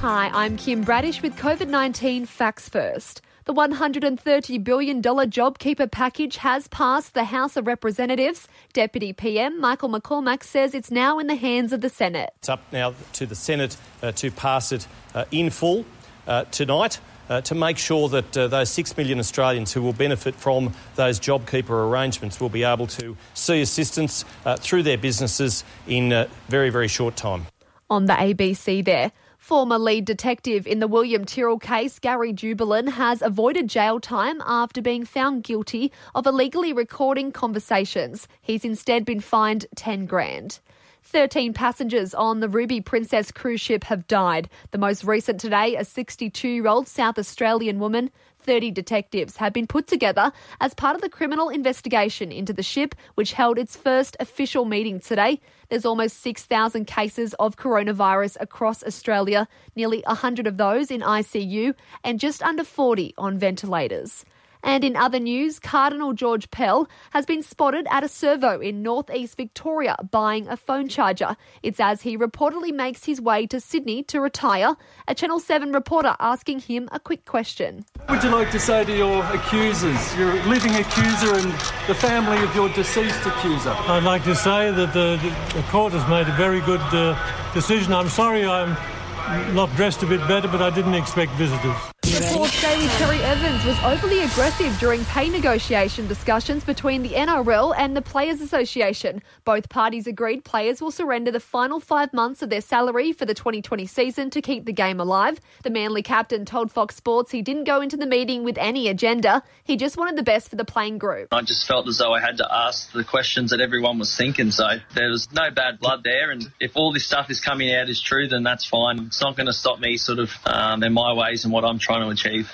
Hi, I'm Kim Bradish with COVID 19 Facts First. The $130 billion JobKeeper package has passed the House of Representatives. Deputy PM Michael McCormack says it's now in the hands of the Senate. It's up now to the Senate uh, to pass it uh, in full uh, tonight. Uh, to make sure that uh, those 6 million Australians who will benefit from those JobKeeper arrangements will be able to see assistance uh, through their businesses in a very, very short time. On the ABC there. Former lead detective in the William Tyrrell case, Gary Jubelin, has avoided jail time after being found guilty of illegally recording conversations. He's instead been fined 10 grand. 13 passengers on the Ruby Princess cruise ship have died. The most recent today, a 62 year old South Australian woman. 30 detectives have been put together as part of the criminal investigation into the ship, which held its first official meeting today. There's almost 6,000 cases of coronavirus across Australia, nearly 100 of those in ICU, and just under 40 on ventilators. And in other news, Cardinal George Pell has been spotted at a servo in northeast Victoria buying a phone charger. It's as he reportedly makes his way to Sydney to retire. A Channel 7 reporter asking him a quick question. What would you like to say to your accusers, your living accuser and the family of your deceased accuser? I'd like to say that the, the court has made a very good uh, decision. I'm sorry I'm not dressed a bit better, but I didn't expect visitors. Before Daly Cherry Evans was overly aggressive during pay negotiation discussions between the NRL and the Players Association. Both parties agreed players will surrender the final five months of their salary for the 2020 season to keep the game alive. The Manly captain told Fox Sports he didn't go into the meeting with any agenda. He just wanted the best for the playing group. I just felt as though I had to ask the questions that everyone was thinking. So there was no bad blood there. And if all this stuff is coming out is true, then that's fine. It's not going to stop me sort of um, in my ways and what I'm trying to achieve.